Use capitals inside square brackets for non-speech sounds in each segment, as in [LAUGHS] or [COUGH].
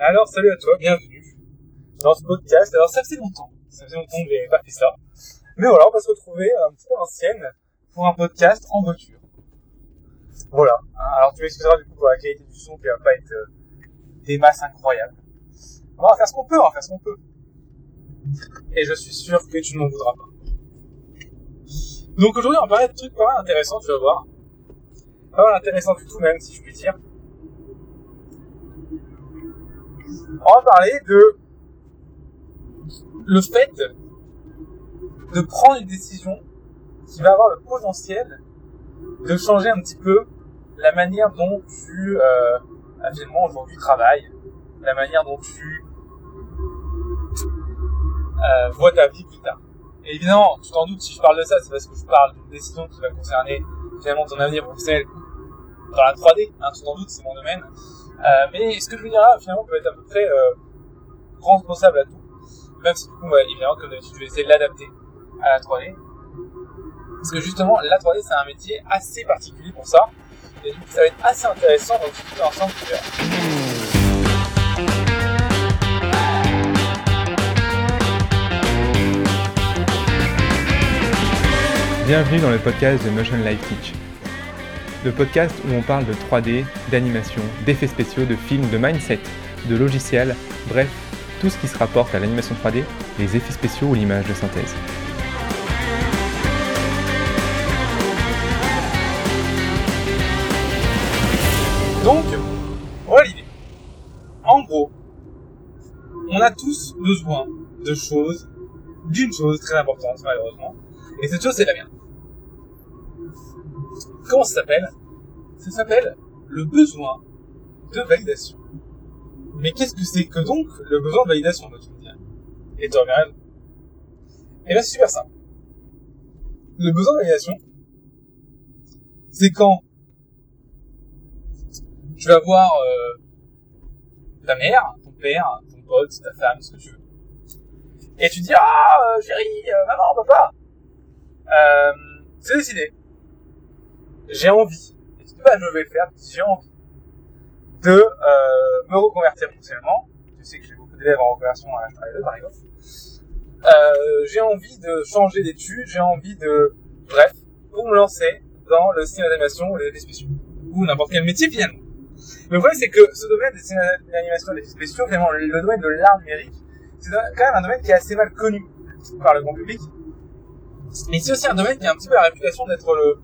Alors, salut à toi, bienvenue dans ce podcast. Alors, ça faisait longtemps, ça faisait longtemps que j'avais pas fait ça. Mais voilà, on va se retrouver un petit peu ancienne pour un podcast en voiture. Voilà. Alors, tu m'excuseras du coup pour la qualité du son qui va pas être euh, des masses incroyables. On va faire ce qu'on peut, on va faire ce qu'on peut. Et je suis sûr que tu ne m'en voudras pas. Donc aujourd'hui, on va parler de trucs pas mal intéressants, tu vas voir. Pas mal intéressants du tout même, si je puis dire. On va parler de le fait de prendre une décision qui va avoir le potentiel de changer un petit peu la manière dont tu euh, aujourd'hui travailles, la manière dont tu euh, vois ta vie plus tard. Et évidemment, tu t'en doutes, si je parle de ça, c'est parce que je parle d'une décision qui va concerner finalement ton avenir professionnel dans la 3D, hein, tu t'en doutes, c'est mon domaine. Euh, mais ce que je veux dire là, finalement, peut être à peu près euh, transportable à tout. Même si du coup, évidemment, comme d'habitude, je vais essayer de l'adapter à la 3D. Parce que justement, la 3D, c'est un métier assez particulier pour ça. Et du coup, ça va être assez intéressant de discuter ensemble tout Bienvenue dans le podcast de Notion Life Teach. Le podcast où on parle de 3D, d'animation, d'effets spéciaux, de films, de mindset, de logiciels, bref, tout ce qui se rapporte à l'animation 3D, les effets spéciaux ou l'image de synthèse. Donc, voilà l'idée. En gros, on a tous besoin de choses, d'une chose très importante malheureusement, et cette chose c'est la mienne. Comment ça s'appelle? Ça s'appelle le besoin de validation. Mais qu'est-ce que c'est que donc le besoin de validation, tu me dire Et tu bien Eh bien, c'est super simple. Le besoin de validation, c'est quand tu vas voir euh, ta mère, ton père, ton pote, ta femme, ce que tu veux. Et tu dis, ah, euh, chérie, euh, maman, papa, c'est décidé. J'ai envie. Et tu dis, bah, je vais le faire, j'ai envie de euh, me reconvertir professionnellement. Tu sais que j'ai beaucoup d'élèves en reconversion à H2, par exemple. Euh, j'ai envie de changer d'études, j'ai envie de... Bref, pour me lancer dans le cinéma d'animation ou les effets spéciaux. Ou n'importe quel métier, finalement. Le problème, c'est que ce domaine des cinéma d'animation et des effets spéciaux, vraiment, le domaine de l'art numérique, c'est quand même un domaine qui est assez mal connu par le grand public. Mais c'est aussi un domaine qui a un petit peu la réputation d'être le,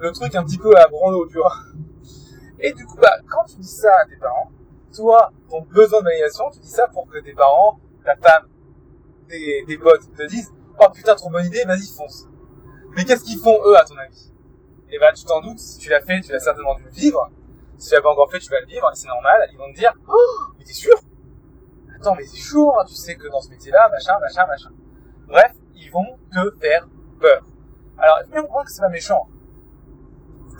le truc un petit peu à branlo, tu vois. Et du coup, bah, quand tu dis ça à tes parents, toi, ton besoin de validation, tu dis ça pour que tes parents, ta femme, tes, tes potes te disent, oh putain, trop bonne idée, vas-y, fonce. Mais qu'est-ce qu'ils font, eux, à ton avis? Et bah, tu t'en doutes, si tu l'as fait, tu l'as certainement dû le vivre. Si tu l'as pas encore fait, tu vas le vivre, c'est normal. Ils vont te dire, oh, mais t'es sûr? Attends, mais c'est chaud, hein, tu sais que dans ce métier-là, machin, machin, machin. Bref, ils vont te faire peur. Alors, il faut bien comprendre que c'est pas méchant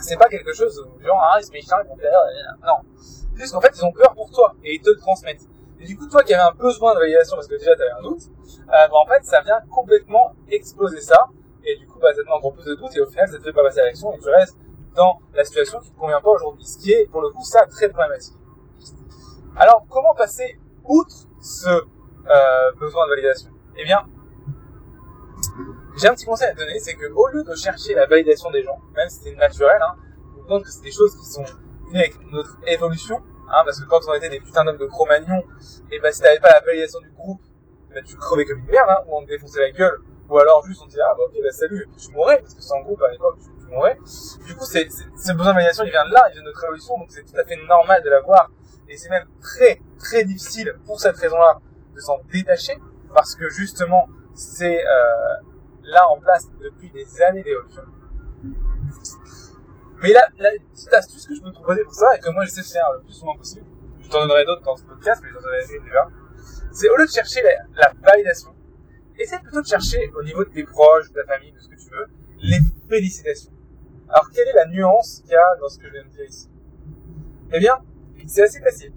c'est pas quelque chose où genre ah ils se méchants ils vont faire non. C'est juste qu'en fait ils ont peur pour toi et ils te transmettent. Et du coup toi qui avais un besoin de validation parce que déjà tu avais un doute euh, bah, en fait ça vient complètement exploser ça. Et du coup bah ça te met encore plus de doute et au final ça te fait pas passer à l'action et tu restes dans la situation qui te convient pas aujourd'hui. Ce qui est pour le coup ça très problématique. Alors comment passer outre ce euh, besoin de validation? Eh bien j'ai un petit conseil à donner, c'est que au lieu de chercher la validation des gens, même si c'est naturel, hein, vous compte que c'est des choses qui sont venues avec notre évolution, hein, parce que quand on était des putains d'hommes de Cro-Magnon, et bah si t'avais pas la validation du groupe, bah tu crevais comme une merde, hein, ou on te défonçait la gueule, ou alors juste on te disait ah bah ok bah salut, tu mourrais, parce que c'est groupe à l'époque, tu, tu mourrais. Du coup ce besoin de validation il vient de là, il vient de notre évolution, donc c'est tout à fait normal de l'avoir, et c'est même très très difficile pour cette raison-là de s'en détacher, parce que justement c'est euh, là en place depuis des années des d'évolution. Mais là, la petite astuce que je peux te proposer pour ça, et que moi j'essaie de faire le plus souvent possible, je t'en donnerai d'autres dans ce podcast, mais j'en donnerai une déjà, c'est au lieu de chercher la, la validation, essaie plutôt de chercher au niveau de tes proches, de ta famille, de ce que tu veux, les félicitations. Alors quelle est la nuance qu'il y a dans ce que je viens de dire ici? Eh bien, c'est assez facile.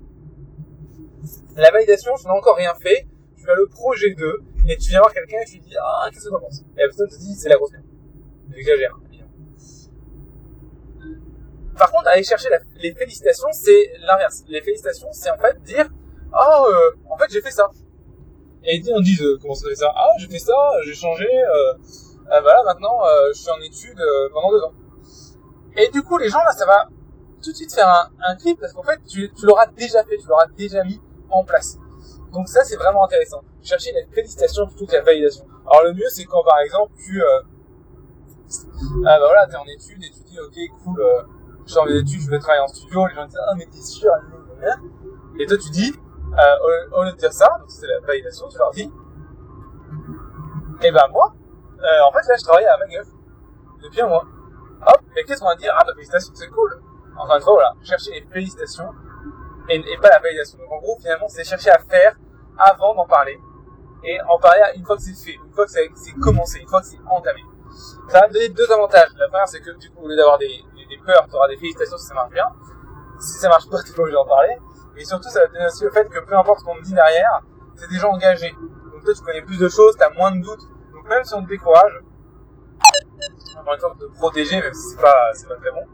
La validation, tu n'as encore rien fait, tu as le projet 2, mais tu viens voir quelqu'un et tu lui dis Ah, qu'est-ce que t'en penses? Et la personne te dit C'est la grosse merde. J'exagère. Par contre, aller chercher les félicitations, c'est l'inverse. Les félicitations, c'est en fait dire Ah, euh, en fait, j'ai fait ça. Et on dit euh, Comment ça fait ça? Ah, j'ai fait ça, j'ai changé, euh, ah, voilà, maintenant, euh, je suis en études euh, pendant deux ans. Et du coup, les gens, là, ça va tout de suite faire un, clip parce qu'en fait, tu l'auras déjà fait, tu l'auras déjà mis en place. Donc ça, c'est vraiment intéressant. Chercher la félicitation plutôt que la validation. Alors le mieux, c'est quand, par exemple, tu... Euh, ah bah voilà, t'es en études et tu dis, ok, cool, euh, je suis en études, je vais travailler en studio, les gens disent, ah mais t'es sûr, et toi tu dis, euh, au, lieu de dire ça, donc c'est la validation, tu leur dis, eh ben moi, euh, en fait là je travaille à Magueuf, depuis un mois. Hop, et qu'est-ce qu'on va dire? Ah bah félicitations, c'est cool. Enfin fois voilà, chercher les félicitations et, et pas la validation. Donc en gros finalement c'est chercher à faire avant d'en parler et en parler une fois que c'est fait, une fois que c'est commencé, une fois que c'est entamé. Ça va me donner deux avantages. La première c'est que du coup au lieu d'avoir des, peurs, tu auras des félicitations si ça marche bien. Si ça marche pas, pas obligé d'en parler. Et surtout ça va te donner aussi le fait que peu importe ce qu'on te dit derrière, c'est des gens engagés. Donc toi tu connais plus de choses, t'as moins de doutes. Donc même si on te décourage, encore une fois, de protéger, même si c'est pas, pas très bon,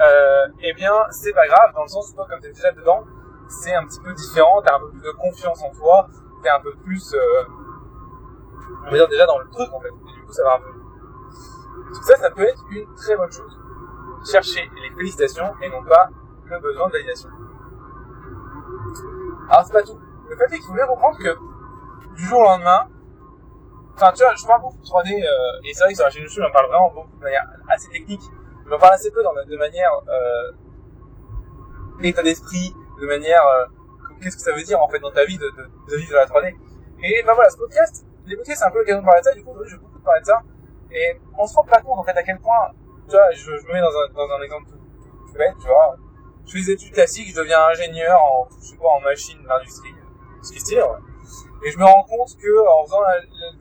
euh, eh bien, c'est pas grave, dans le sens où toi, comme t'es déjà dedans, c'est un petit peu différent, t'as un peu plus de confiance en toi, t'es un peu plus, euh, on va dire déjà dans le truc, en fait, et du coup, ça va un peu. Tout ça, ça peut être une très bonne chose. Chercher les félicitations et non pas le besoin de validation. Alors, c'est pas tout. Le fait est qu'il faut bien comprendre que, du jour au lendemain, Enfin, tu vois, je parle beaucoup de 3D, euh, et c'est vrai que sur la chaîne YouTube, j'en parle vraiment beaucoup de manière assez technique. J'en parle assez peu dans, de manière euh, état d'esprit, de manière euh, qu'est-ce que ça veut dire en fait dans ta vie de, de, de vivre la 3D. Et ben voilà, ce podcast, les podcasts c'est un peu l'occasion de parler de ça, du coup aujourd'hui je vais beaucoup parler de ça, et on se rend pas compte en fait à quel point, tu vois, je, me mets dans un, dans un exemple tout, bête, tu vois, je fais des études classiques, je deviens ingénieur en, je sais pas, en machine d'industrie, ce qui se tire. Et je me rends compte que en faisant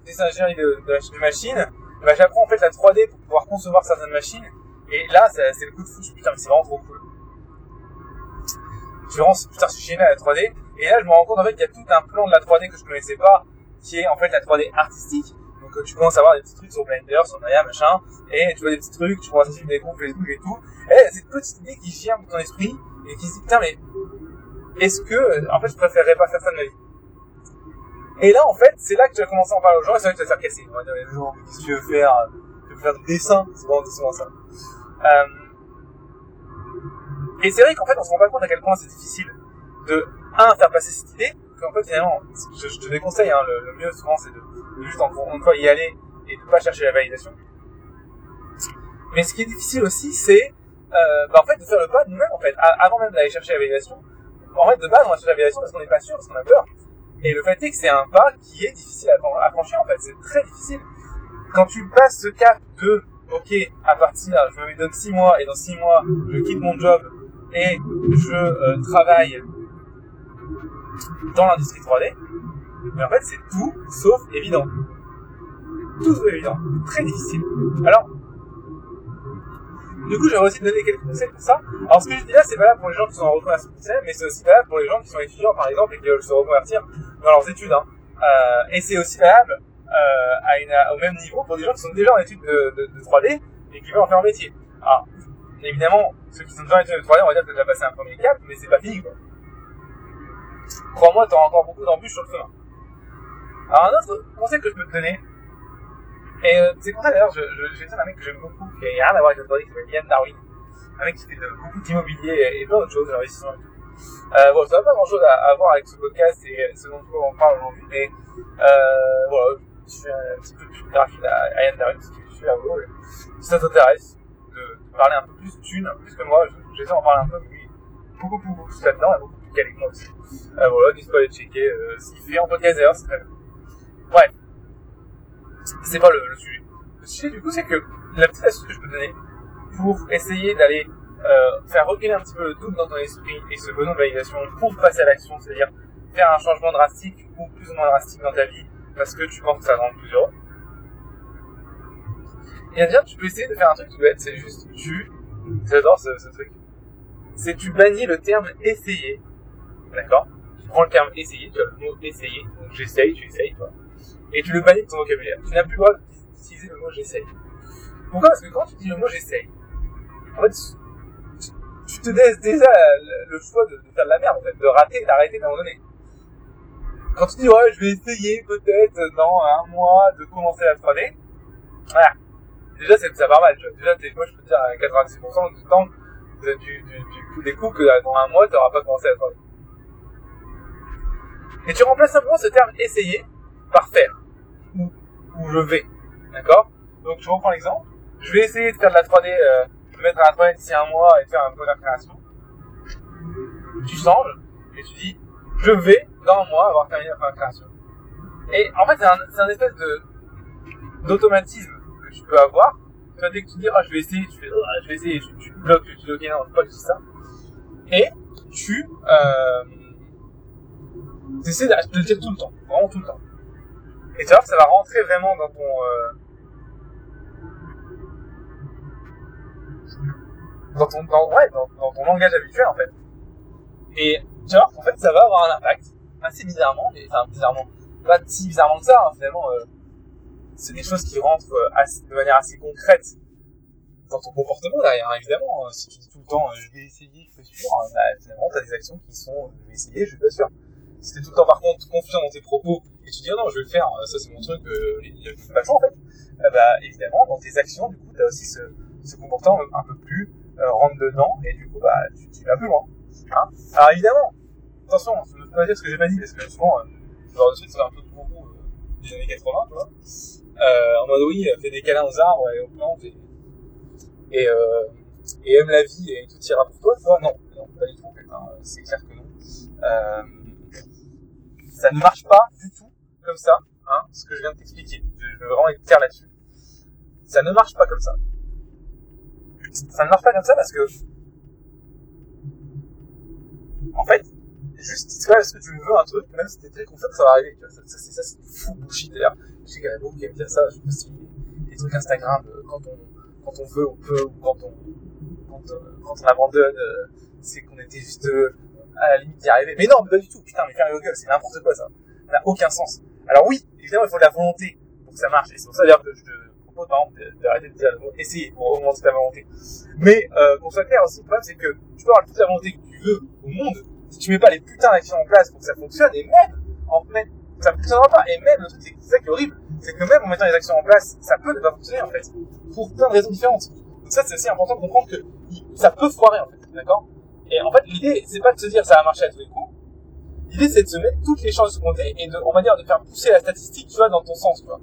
des ingénieries de, de, de machines, bah, j'apprends en fait la 3D pour pouvoir concevoir certaines machines. Et là, c'est le coup de fou. Je me putain, mais c'est vraiment trop cool. Je putain, suis génial à la 3D. Et là, je me rends compte en fait qu'il y a tout un plan de la 3D que je connaissais pas, qui est en fait la 3D artistique. Donc tu commences à voir des petits trucs sur Blender, sur Maya, machin, et tu vois des petits trucs, tu commences à suivre des groupes Facebook et tout. Et là, cette petite idée qui germe dans ton esprit, et qui se dit, putain, mais est-ce que, en fait, je préférerais pas faire ça de ma vie? Et là, en fait, c'est là que tu vas commencer à en parler aux gens et c'est là que tu vas te faire casser. On va dire, mais qu'est-ce que tu veux faire? Tu veux faire du dessin? C'est vraiment souvent ça. Euh... Et c'est vrai qu'en fait, on se rend pas compte à quel point c'est difficile de, un, faire passer cette idée, qu'en fait, finalement, je, te déconseille, hein, le, mieux souvent, c'est de, de, juste encore une fois y aller et de pas chercher la validation. Mais ce qui est difficile aussi, c'est, euh, bah, en fait, de faire le pas nous-mêmes, en fait, avant même d'aller chercher la validation. En fait, de base, on va chercher la validation parce qu'on n'est pas sûr, parce qu'on a peur. Et le fait est que c'est un pas qui est difficile à, franchir, en fait. C'est très difficile. Quand tu passes ce cap de, ok, à partir, je me donne 6 mois, et dans 6 mois, je quitte mon job, et je euh, travaille dans l'industrie 3D, mais en fait, c'est tout sauf évident. Tout sauf évident. Très difficile. Alors, du coup, j'aimerais aussi donner quelques conseils pour ça. Alors, ce que je dis là, c'est valable pour les gens qui sont en reconversion professionnelle, mais c'est aussi valable pour les gens qui sont étudiants, par exemple, et qui veulent se reconvertir dans leurs études. Hein. Euh, et c'est aussi valable euh, au même niveau pour des gens qui sont déjà en études de, de, de 3D et qui veulent en faire un métier. Alors, évidemment, ceux qui sont déjà études de 3D, on va dire que tu as déjà passé un premier cap, mais c'est pas fini, quoi. Crois-moi, tu auras encore beaucoup d'embûches sur le chemin. Alors, un autre conseil que je peux te donner, et euh, c'est pour ça d'ailleurs, j'ai un mec que j'aime beaucoup, qui n'a rien à voir avec 3D, qui s'appelle Yann Darwin. Un mec qui fait de, beaucoup d'immobilier et, plein d'autres choses, d'investissement et tout. Euh, bon, ça n'a pas grand chose à, voir avec ce podcast et ce dont on parle aujourd'hui, mais euh, voilà, je fais un petit peu de biographie à, Yann Darwin, parce que je suis à vous. Si ça t'intéresse, parler un peu plus d'une, plus que moi, j'essaie d'en parler un peu, mais lui, beaucoup, beaucoup plus là-dedans, et beaucoup plus calé que moi aussi. Euh, voilà, n'hésite pas à aller checker euh, ce qu'il fait en podcast d'ailleurs, c'est très bien. Bref, c'est pas le, sujet. Le sujet, du coup, c'est que la petite astuce que je peux donner pour essayer d'aller euh, faire reculer un petit peu le doute dans ton esprit et ce besoin de validation pour passer à l'action, c'est-à-dire faire un changement drastique ou plus ou moins drastique dans ta vie parce que tu penses que ça te rend plus heureux. Et bien, tu peux essayer de faire un truc tout bête, c'est juste tu, j'adore ce, truc, c'est tu bannis le terme essayer, d'accord? Tu prends le terme essayer, tu as le mot essayer, donc j'essaye, tu essayes, toi, et tu le bannis de ton vocabulaire. Tu n'as plus le droit d'utiliser le mot j'essaye. Pourquoi? Parce que quand tu dis le mot j'essaye, en fait, tu te laisses déjà le choix de, de, faire de la merde, en fait, de rater, d'arrêter d'un moment donné. quand tu dis ouais, je vais essayer peut-être dans un mois de commencer la 3D, voilà. Déjà, ça part mal, tu. Déjà, moi, je peux te dire à 96% du temps, du, du, des coups que dans un mois, t'auras pas commencé la 3D. Et tu remplaces simplement ce terme essayer par faire. Ou, je vais. D'accord? Donc, je reprends l'exemple. Je vais essayer de faire de la 3D, euh, me mettre à la 3D d'ici un mois et faire un peu de création. Tu changes et tu dis, je vais, dans un mois, avoir terminé la création. Et en fait, c'est un, un espèce de, d'automatisme tu peux avoir. Tu dès que tu dis, ah, je vais essayer, tu fais, ah, je vais essayer, tu, tu bloques, tu dis, ok, non, pas que je dis ça. Et tu, euh, essaies de le dire tout le temps, vraiment tout le temps. Et tu vas voir que ça va rentrer vraiment dans ton, euh, dans ton, dans, dans, ton langage habituel, en fait. Et tu vois, en fait, ça va avoir un impact, assez bizarrement, mais, enfin, bizarrement, pas si bizarrement que ça, hein, finalement, euh, c'est des choses qui rentrent euh, de manière assez concrète dans ton comportement derrière, hein, évidemment. Hein. Si tu dis tout le temps, euh, je vais essayer, je suis sûr, bah, finalement, t'as des actions qui sont, je vais essayer, je suis pas sûr. Si t'es tout le temps, par contre, confiant dans tes propos, et tu dis, oh non, je vais le faire, ça c'est mon truc, euh, n'y a pas le choix, en fait, bah, évidemment, dans tes actions, du coup, t'as aussi ce, comportement un peu plus euh, rentre dedans et du coup bah tu, tu vas plus loin. Hein Alors évidemment, attention, ça ne veut pas dire ce que j'ai pas dit parce que souvent euh, genre de truc c'est un peu trop euh, des années 80 tu vois. Euh, en mode oui, fait des câlins aux arbres et aux plantes et et, euh, et aime la vie et tout ira pour toi, tu vois. Non, non, pas du tout en fait. Hein. C'est clair que non. Euh, ça ne marche pas du tout comme ça, hein, ce que je viens de t'expliquer. Je, je veux vraiment être clair là-dessus. Ça ne marche pas comme ça ça ne marche pas comme ça parce que, en fait, juste, c'est pas parce que tu veux un truc, même si t'es très confiant que ça va arriver, tu vois. Ça, c'est, ça, c'est fou bullshit d'ailleurs. Je sais qu'il a beaucoup qui aiment dire ça, je sais pas si les, trucs Instagram, euh, quand on, quand on veut, on peut, ou quand on, quand, euh, on abandonne, euh, c'est qu'on était juste à la limite d'y arriver. Mais non, pas du tout. Putain, mais faire le gueule, c'est n'importe quoi ça. Ça n'a aucun sens. Alors oui, évidemment, il faut de la volonté pour que ça marche. Et c'est pour ça d'ailleurs que je te propose par exemple d'arrêter de dire le mot essayer pour augmenter ta volonté. Mais qu'on soit clair aussi, le problème c'est que tu peux avoir toute la volonté que tu veux au monde, si tu mets pas les putains d'actions en place pour que ça fonctionne, et même en fait, ça fonctionnera pas. Et même le truc, c'est ça qui est horrible, c'est que même en mettant les actions en place, ça peut ne pas fonctionner en fait, pour plein de raisons différentes. Donc ça c'est aussi important de comprendre que ça peut foirer en fait, d'accord? Et en fait l'idée c'est pas de se dire ça va marcher à tous les coups. L'idée c'est de se mettre toutes les chances de compter et de, on va dire, de faire pousser la statistique, tu vois, dans ton sens, tu vois.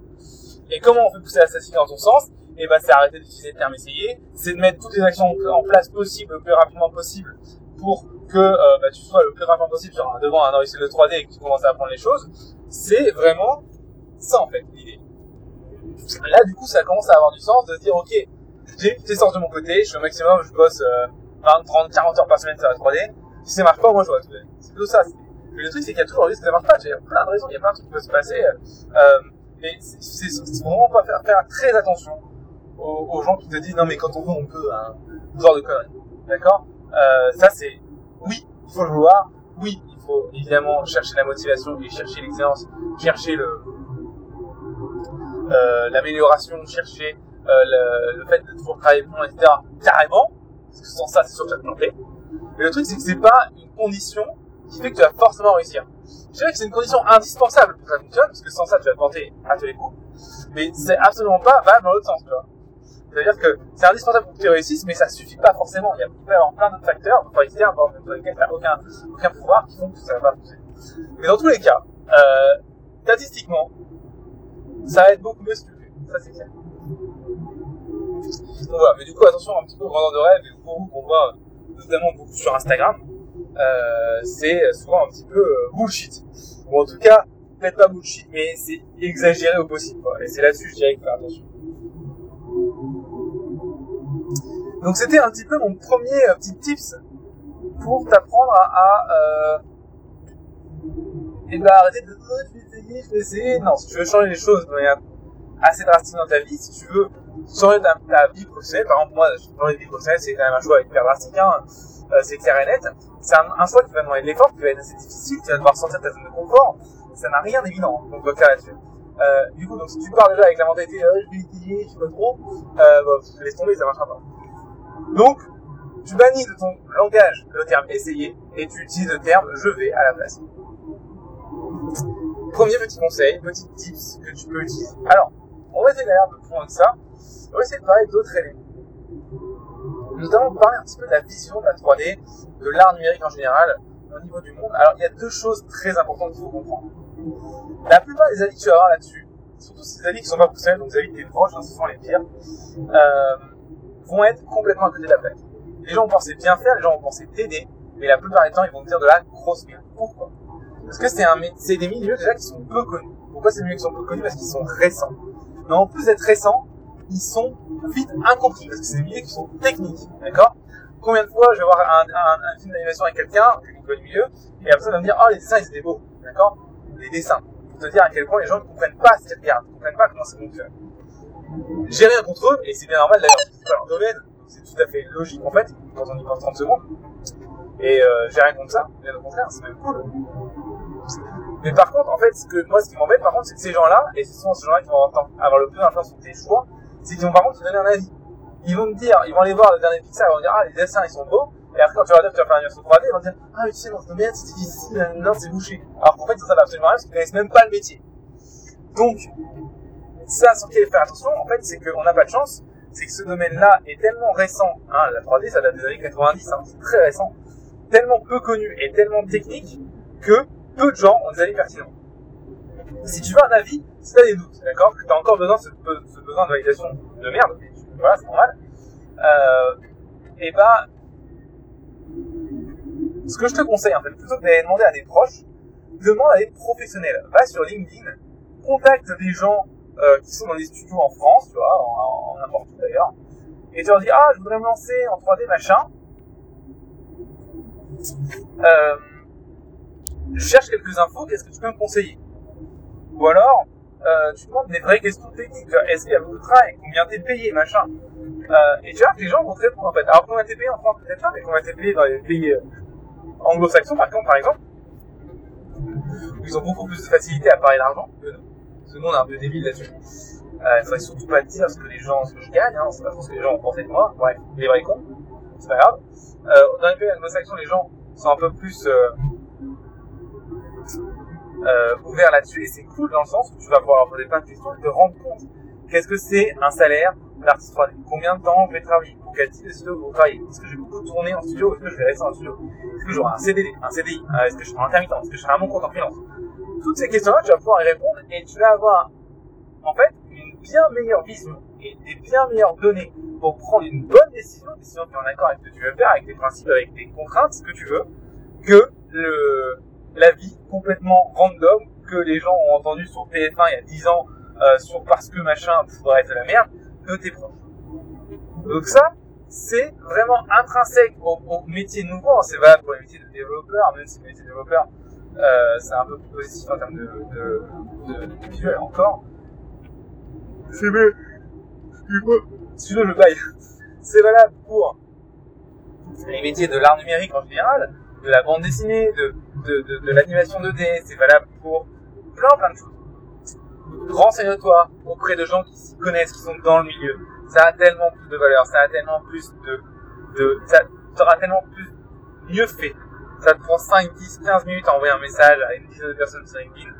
Et comment on fait pousser la statistique dans ton sens? Et eh ben, c'est arrêter d'utiliser le terme essayer, c'est de mettre toutes les actions en place possibles le plus rapidement possible pour que euh, bah, tu sois le plus rapidement possible devant un logiciel de 3D et que tu commences à apprendre les choses. C'est vraiment ça en fait l'idée. Là du coup ça commence à avoir du sens de se dire ok, j'ai les sens de mon côté, je suis au maximum, je bosse euh, 20, 30, 40 heures par semaine sur la 3D. Si ça marche pas, moi je vois tout. C'est plutôt ça. Mais le truc c'est qu'il y a toujours risque que ça marche pas. Il y a plein de raisons, il y a plein de trucs qui peuvent se passer. Euh, mais c'est vraiment pas faire, très attention aux, gens qui te disent non mais quand on veut on peut, hein, genre de conneries. D'accord? Euh, Ça c'est oui, il faut le vouloir. Oui, il faut évidemment chercher la motivation et chercher l'excellence, chercher le euh, l'amélioration, chercher euh, le, fait de toujours travailler bon, etc. Carrément, parce que sans ça c'est sûr que tu vas te planter. Mais le truc c'est que c'est pas une condition qui fait que tu vas forcément réussir. Je dirais que c'est une condition indispensable pour que ça fonctionne, parce que sans ça, tu vas te planter à tous les coups. Mais c'est absolument pas valable dans l'autre sens, tu vois. C'est-à-dire que c'est indispensable pour que tu réussisses, mais ça suffit pas forcément. Il, y a, peut y avoir plein d'autres facteurs, parfois externes, dans lesquels tu n'as aucun, aucun pouvoir, qui font que ça va pas fonctionner. Mais dans tous les cas, euh, statistiquement, ça va être beaucoup mieux si tu le fais. Ça, c'est clair. Donc voilà, mais du coup, attention un petit peu au grandeur de rêve et au cours qu'on voit notamment beaucoup sur Instagram euh, c'est souvent un petit peu euh, bullshit. Ou en tout cas, peut-être pas bullshit, mais c'est exagéré au possible. Et c'est là-dessus, je dirais qu'il faut faire attention. Donc c'était un petit peu mon premier euh, petit tips pour t'apprendre à, euh, et eh ben arrêter de je vais essayer, je vais essayer. Non, si tu veux changer les choses de manière assez drastique dans ta vie, si tu veux changer ta, ta vie professionnelle, par exemple moi changer de vie professionnelle c'est quand même un choix hyper drastique, hein, euh, c'est clair et net. C'est un, choix qui va demander de l'effort, qui va être assez difficile, tu vas devoir sortir de ta zone de confort. Ça n'a rien d'évident, donc on faire là-dessus. Euh, du coup, donc si tu pars déjà avec la mentalité, euh, je vais essayer, je sais pas trop, euh, bah, laisse tomber, ça marchera pas. Donc, tu bannis de ton langage le terme essayer et tu utilises le terme je vais à la place. premier petit conseil, petit tips que tu peux utiliser. Alors, on va essayer plus loin que ça. On va essayer de parler d'autres éléments. Notamment parler un petit peu de la vision de la 3D, de l'art numérique en général, au niveau du monde. Alors, il y a deux choses très importantes qu'il faut comprendre. La plupart des avis que tu vas avoir là-dessus, surtout ces avis qui sont pas personnels, donc les avis de tes proches, hein, ce sont les pires, euh, vont être complètement à côté de la plaque. Les gens vont penser bien faire, les gens vont penser t'aider, mais la plupart du temps, ils vont te dire de la grosse merde. Pourquoi? Parce que c'est c'est des milieux déjà qui sont peu connus. Pourquoi ces milieux qui sont peu connus? Parce qu'ils sont récents. Mais en plus d'être récents, ils sont vite incompris parce que c'est des milieux qui sont techniques, d'accord? Combien de fois je vais voir un, film d'animation avec quelqu'un, qui connaît le milieu, et après ça va me dire, oh les dessins ils étaient beaux, d'accord? Les dessins, pour te dire à quel point les gens ne comprennent pas ce qu'ils regardent, ne comprennent pas comment ça fonctionne. J'ai rien contre eux, et c'est bien normal d'ailleurs, c'est pas leur domaine, c'est tout à fait logique en fait, quand on y pense 30 secondes. Et euh, j'ai rien contre ça, bien au contraire, c'est même cool. Mais par contre, en fait, ce que, moi, ce qui m'embête, par contre, c'est que ces gens-là, et ce sont ces gens-là qui vont avoir le plus d'influence sur tes choix, c'est qu'ils vont par contre te donner un avis. Ils vont te dire, ils vont aller voir le dernier Pixar, ils vont dire, ah, les dessins, ils sont beaux, et après, quand tu vas dire que faire une version 3D, ils vont dire, ah, mais tu sais, dans ce domaine, c'est difficile, non, c'est bouché. Alors qu'en fait, ça savent absolument rien, parce qu'ils connaissent même pas le métier. Donc, ça, sur lequel faire attention, en fait, c'est qu'on n'a pas de chance, c'est que ce domaine-là est tellement récent, hein, la 3D, ça date des années 90, hein, c'est très récent, tellement peu connu et tellement technique que peu de gens ont des avis pertinents. Si tu veux un avis, si tu as des doutes, d'accord, que tu as encore besoin de ce, besoin de validation de merde, voilà, c'est normal, euh, et bah, ce que je te conseille, en fait, plutôt que d'aller demander à des proches, demande à des professionnels. Va sur LinkedIn, contacte des gens euh, qui sont dans des studios en France, tu vois, en n'importe où d'ailleurs, et tu leur dis, ah, je voudrais me lancer en 3D, machin, euh, je cherche quelques infos, qu'est-ce que tu peux me conseiller? Ou alors, euh, tu demandes des vraies questions techniques. Est-ce qu'il y a beaucoup de travail Combien t'es payé Machin. Euh, et tu vois que les gens vont te répondre en fait. Alors combien t'es payé en France peut-être pas, mais combien t'es payé dans les pays anglo-saxons par contre, par exemple, ils ont beaucoup plus de facilité à parler d'argent que nous. Que nous on est un peu débile là-dessus. Euh, il faudrait surtout pas dire ce que les gens, ce que je gagne, hein, c'est pas trop ce que les gens ont pensé de moi. Ouais, les vrais cons, c'est pas grave. Euh, dans les pays anglo-saxons, les gens sont un peu plus euh, euh, ouverts là-dessus. Et c'est cool dans le sens où tu vas pouvoir poser plein de questions et te rendre compte qu'est-ce que c'est un salaire d'artiste 3D Combien de temps je vais travailler? Pour quel type de studio vous travailler Est-ce que je vais beaucoup tourner en studio? Est-ce que je vais rester en studio? Est-ce que j'aurai un CDD, un CDI Est-ce que je serai intermittent? Est-ce que je serai à mon compte en freelance? Toutes ces questions-là, tu vas pouvoir y répondre et tu vas avoir en fait une bien meilleure vision et des bien meilleures données pour prendre une bonne décision, une décision qui est en accord avec ce que tu veux faire, avec tes principes, avec tes contraintes, ce que tu veux, que le, la vie complètement random que les gens ont entendu sur TF1 il y a 10 ans euh, sur parce que machin pourrait être la merde de tes proches. Donc ça, c'est vraiment intrinsèque au, au métier nouveau, c'est valable pour les métiers de développeur, même si le métier de développeur c'est un peu plus positif en termes de, de, de, de visuel encore. C'est mieux. Si je le bail. [LAUGHS] C'est valable pour les métiers de l'art numérique en général, de la bande dessinée, de, de, de, de l'animation 2D, c'est valable pour plein plein de choses. Renseigne-toi auprès de gens qui s'y connaissent, qui sont dans le milieu. Ça a tellement plus de valeur, ça a tellement plus de, de ça sera tellement plus mieux fait. Ça te prend 5, 10, 15 minutes à envoyer un message à une dizaine de personnes sur LinkedIn.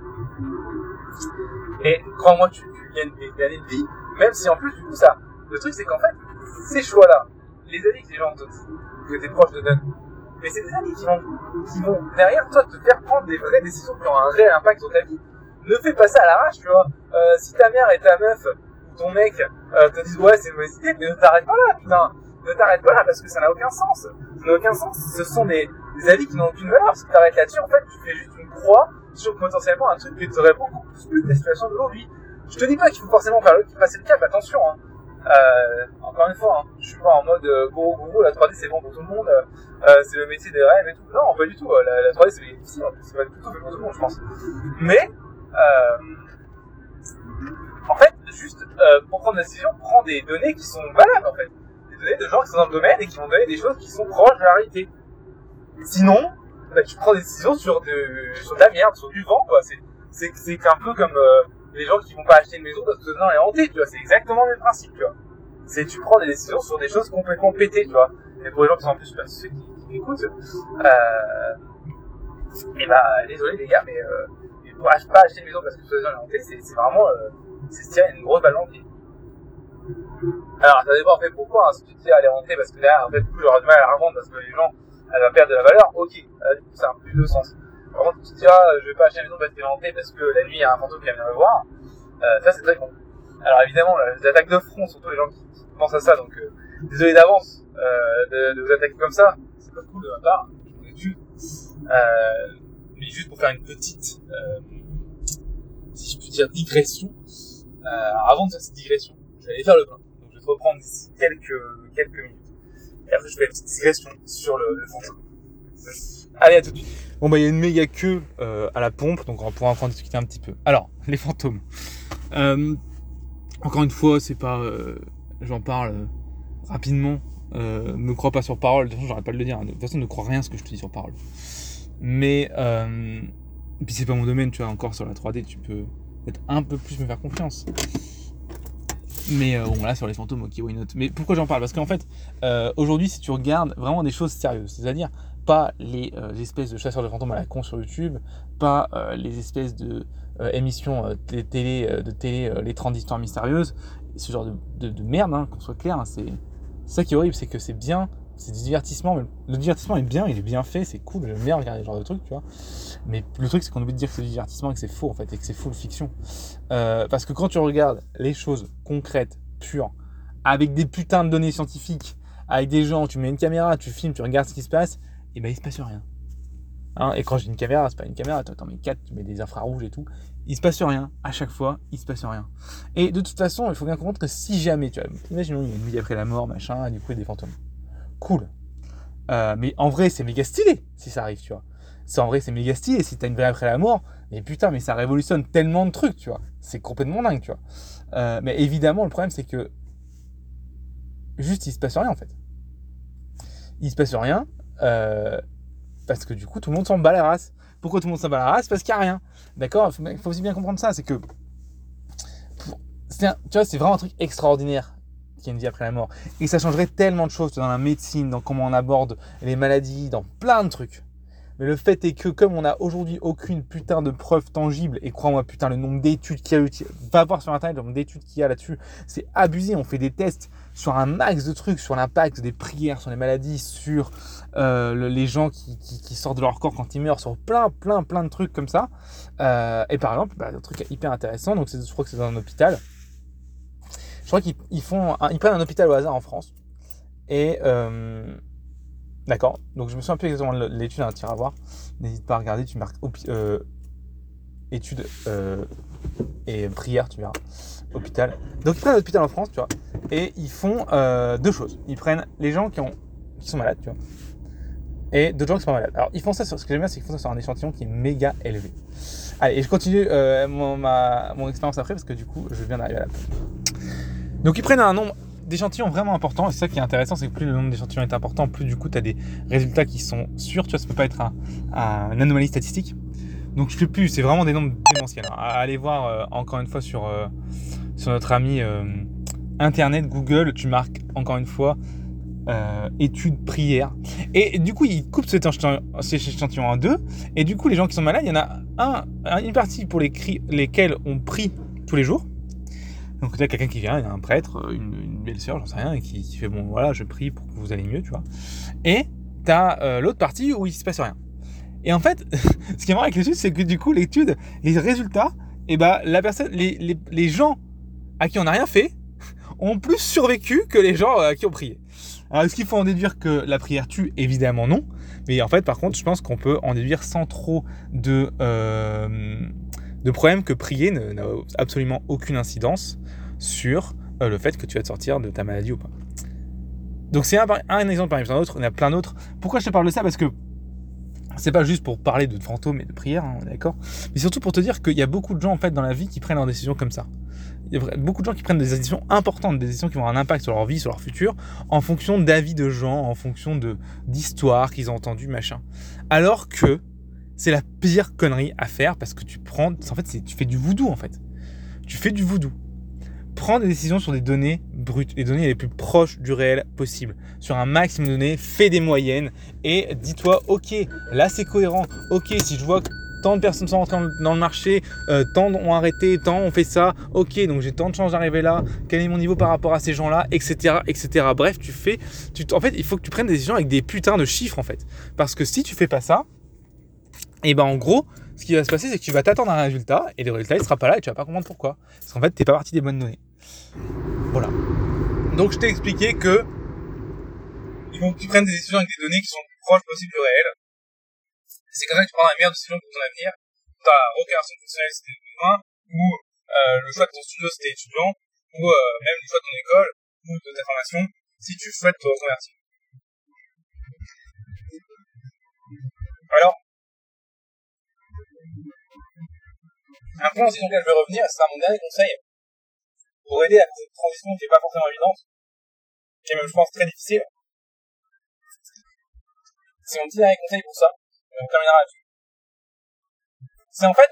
Et crois-moi, tu, tu gagnes des années de vie, même si en plus, du coup, ça, le truc, c'est qu'en fait, ces choix-là, les avis que les gens te que tes proches te donnent, mais c'est des amis qui vont, qui vont derrière toi te faire prendre des vraies décisions qui ont un réel impact sur ta vie. Ne fais pas ça à l'arrache, tu vois. Euh, si ta mère et ta meuf ou ton mec euh, te disent ouais c'est une mauvaise idée, mais ne t'arrête pas là, putain. Ne t'arrête pas là parce que ça n'a aucun sens. Ça n'a aucun sens. Ce sont des, des avis qui n'ont aucune valeur. Si tu t'arrêtes là-dessus, en fait, tu fais juste une croix sur potentiellement un truc qui te beaucoup plus plu que la situation d'aujourd'hui. Je te dis pas qu'il faut forcément faire le, passer le cap, attention. Hein. Euh, encore une fois, hein, je suis pas en mode euh, gros gros, la 3D c'est bon pour tout le monde, euh, c'est le métier des rêves et tout. Non, pas du tout. Euh, la, la 3D c'est difficile, c'est plutôt fait pour tout le monde, je pense. Mais euh, en fait, juste euh, pour prendre une décision, prends des données qui sont valables en fait, des données de gens qui sont dans le domaine et qui vont donner des choses qui sont proches de la réalité. Sinon, bah, tu prends des décisions sur de sur de la merde, sur du vent quoi. C'est c'est c'est un peu comme les gens qui vont pas acheter une maison parce que dedans est hanté, tu vois. C'est exactement le même principe, tu. C'est tu prends des décisions sur des choses complètement pétées, tu vois. Et pour les gens qui sont en plus bah, ceux qui, qui écoutent, euh, et bah désolé les gars, mais euh, pour pas acheter une maison parce que soi-disant elle est hantée, c'est vraiment, euh, c'est se tirer une grosse balle dans le pied. Alors, ça dépend en fait pourquoi, hein, si tu te dis elle est hantée parce que derrière, en fait, du coup, j'aurai du mal à la revendre parce que les gens, elle va perdre de la valeur, ok, là, du coup, ça a plus de sens. Par contre, tu te dis, ah, je vais pas acheter une maison parce qu'elle est hantée parce que la nuit, il y a un fantôme qui va venir me voir, euh, ça, c'est très con. Alors, évidemment, les attaques de front, surtout les gens qui, pensent à ça, donc, euh, désolé d'avance, euh, de, de, vous attaquer comme ça, c'est pas cool de ma part, je euh, mais juste pour faire une petite, euh, si je puis dire, digression, euh, avant de faire cette digression, aller faire le plein. Donc, je vais te reprendre d'ici quelques, quelques minutes. Et après, je fais une petite digression sur le, le fantôme. Allez, à tout de suite. Bon, bah, il y a une méga queue euh, à la pompe, donc on pourra en discuter un petit peu. Alors, les fantômes. Euh, encore une fois, c'est pas. Euh, J'en parle rapidement. Me crois pas sur parole. De toute façon, j'arrête pas de le dire. De toute façon, ne crois rien à ce que je te dis sur parole. Mais. Et puis, c'est pas mon domaine, tu vois. Encore sur la 3D, tu peux peut-être un peu plus me faire confiance. Mais euh, bon, là, sur les fantômes, ok, why not? Mais pourquoi j'en parle? Parce qu'en fait, euh, aujourd'hui, si tu regardes vraiment des choses sérieuses, c'est-à-dire pas les euh, espèces de chasseurs de fantômes à la con sur YouTube, pas euh, les espèces de émissions de télé, de télé les 30 histoires mystérieuses, ce genre de, de, de merde, hein, qu'on soit clair, hein, c'est ça qui est horrible, c'est que c'est bien, c'est du divertissement, mais le divertissement est bien, il est bien fait, c'est cool, j'aime bien regarder ce genre de trucs, tu vois. Mais le truc, c'est qu'on oublie de dire que c'est du divertissement et que c'est faux, en fait, et que c'est full fiction. Euh, parce que quand tu regardes les choses concrètes, pures, avec des putains de données scientifiques, avec des gens, tu mets une caméra, tu filmes, tu regardes ce qui se passe, et ben il se passe rien. Hein et quand j'ai une caméra, c'est pas une caméra, tu mets 4, tu mets des infrarouges et tout, il se passe rien. À chaque fois, il se passe rien. Et de toute façon, il faut bien comprendre que si jamais, tu vois, imaginons il y a une nuit après la mort, machin, et du coup il y a des fantômes. Cool. Euh, mais en vrai, c'est méga stylé si ça arrive, tu vois. C'est en vrai, c'est méga stylé si t'as une vraie après la mort. Mais putain, mais ça révolutionne tellement de trucs, tu vois. C'est complètement dingue, tu vois. Euh, mais évidemment, le problème, c'est que juste, il se passe rien en fait. Il se passe rien. Euh, parce que du coup, tout le monde s'en bat la race. Pourquoi tout le monde s'en bat la race? Parce qu'il n'y a rien. D'accord? Il faut aussi bien comprendre ça. C'est que. Un, tu vois, c'est vraiment un truc extraordinaire qu'il y a une vie après la mort. Et ça changerait tellement de choses dans la médecine, dans comment on aborde les maladies, dans plein de trucs. Mais le fait est que comme on n'a aujourd'hui aucune putain de preuve tangible, et crois-moi putain le nombre d'études qu'il y a va voir sur internet le nombre d'études qu'il y a là-dessus, c'est abusé, on fait des tests sur un max de trucs, sur l'impact des prières, sur les maladies, sur euh, le, les gens qui, sortent de leur corps quand ils meurent, sur plein plein plein de trucs comme ça. Euh, et par exemple, bah, un truc hyper intéressant, donc je crois que c'est dans un hôpital. Je crois qu'ils font, un, ils prennent un hôpital au hasard en France. Et euh, D'accord. Donc je me souviens un peu exactement de l'étude, hein, tu iras voir. N'hésite pas à regarder, tu marques euh, études euh, et prière, tu verras. Hôpital. Donc ils prennent un hôpital en France, tu vois, et ils font euh, deux choses. Ils prennent les gens qui, ont, qui sont malades, tu vois, et d'autres gens qui sont pas malades. Alors ils font ça sur, ce que j'aime bien, c'est qu'ils font ça sur un échantillon qui est méga élevé. Allez, et je continue euh, mon, mon expérience après parce que du coup, je viens d'arriver à la. Donc ils prennent un nombre d'échantillons vraiment importants. Et ça qui est intéressant, c'est que plus le nombre d'échantillons est important, plus du coup tu as des résultats qui sont sûrs. Tu vois, ça peut pas être un, un, anomalie statistique. Donc je sais plus, c'est vraiment des nombres démentiels. Allez voir euh, encore une fois sur, euh, sur notre ami euh, internet, Google, tu marques encore une fois euh, études prière. Et du coup, il coupe cet échantillon, en deux. Et du coup, les gens qui sont malades, il y en a un, une partie pour les lesquels on prie tous les jours. Donc as quelqu'un qui vient, il y a un prêtre, une, une belle sœur, j'en sais rien, et qui, fait bon voilà, je prie pour que vous allez mieux, tu vois. Et tu as euh, l'autre partie où il se passe rien. Et en fait, [LAUGHS] ce qui est marrant avec l'étude, c'est que du coup, l'étude, les résultats, et eh ben la personne, les, les, les gens à qui on n'a rien fait [LAUGHS] ont plus survécu que les gens à qui on prié. Alors est-ce qu'il faut en déduire que la prière tue? Évidemment non. Mais en fait, par contre, je pense qu'on peut en déduire sans trop de euh, de problème que prier n'a absolument aucune incidence sur euh, le fait que tu vas te sortir de ta maladie ou pas. Donc c'est un, un, exemple parmi il y en a plein d'autres. Pourquoi je te parle de ça? Parce que c'est pas juste pour parler de fantômes et de prières, hein, d'accord Mais surtout pour te dire qu'il y a beaucoup de gens en fait dans la vie qui prennent leurs décisions comme ça. Il y a beaucoup de gens qui prennent des décisions importantes, des décisions qui vont avoir un impact sur leur vie, sur leur futur, en fonction d'avis de gens, en fonction d'histoires qu'ils ont entendues, machin. Alors que c'est la pire connerie à faire parce que tu prends, en fait, tu fais du voodoo en fait. Tu fais du voodoo. Prends des décisions sur des données brutes, les données les plus proches du réel possible, sur un maximum de données, fais des moyennes et dis-toi, ok, là c'est cohérent. Ok, si je vois que tant de personnes sont rentrées dans le marché, euh, tant ont arrêté, tant ont fait ça, ok, donc j'ai tant de chances d'arriver là, quel est mon niveau par rapport à ces gens-là, etc., etc. Bref, tu fais, tu, en fait, il faut que tu prennes des décisions avec des putains de chiffres, en fait. Parce que si tu fais pas ça, et ben en gros, ce qui va se passer, c'est que tu vas t'attendre à un résultat, et le résultat, il sera pas là, et tu vas pas comprendre pourquoi. Parce qu'en fait, t'es pas parti des bonnes données. Voilà. Donc je t'ai expliqué que il faut que tu prennes des décisions avec des données qui sont le plus proches possible du réel. C'est comme ça que tu prendras la meilleure décision pour ton avenir. Ta reconversion professionnelle si t'es besoin, ou euh, le choix de ton studio si t'es étudiant, ou euh, même le choix de ton école, ou de ta formation, si tu souhaites te reconvertir. Alors, un point aussi sur je vais revenir, c'est mon dernier conseil, pour aider à cette transition qui n'est pas forcément évidente, qui est même, je pense, très difficile, c'est mon petit dernier conseil pour ça. Et on terminera là-dessus. C'est en fait.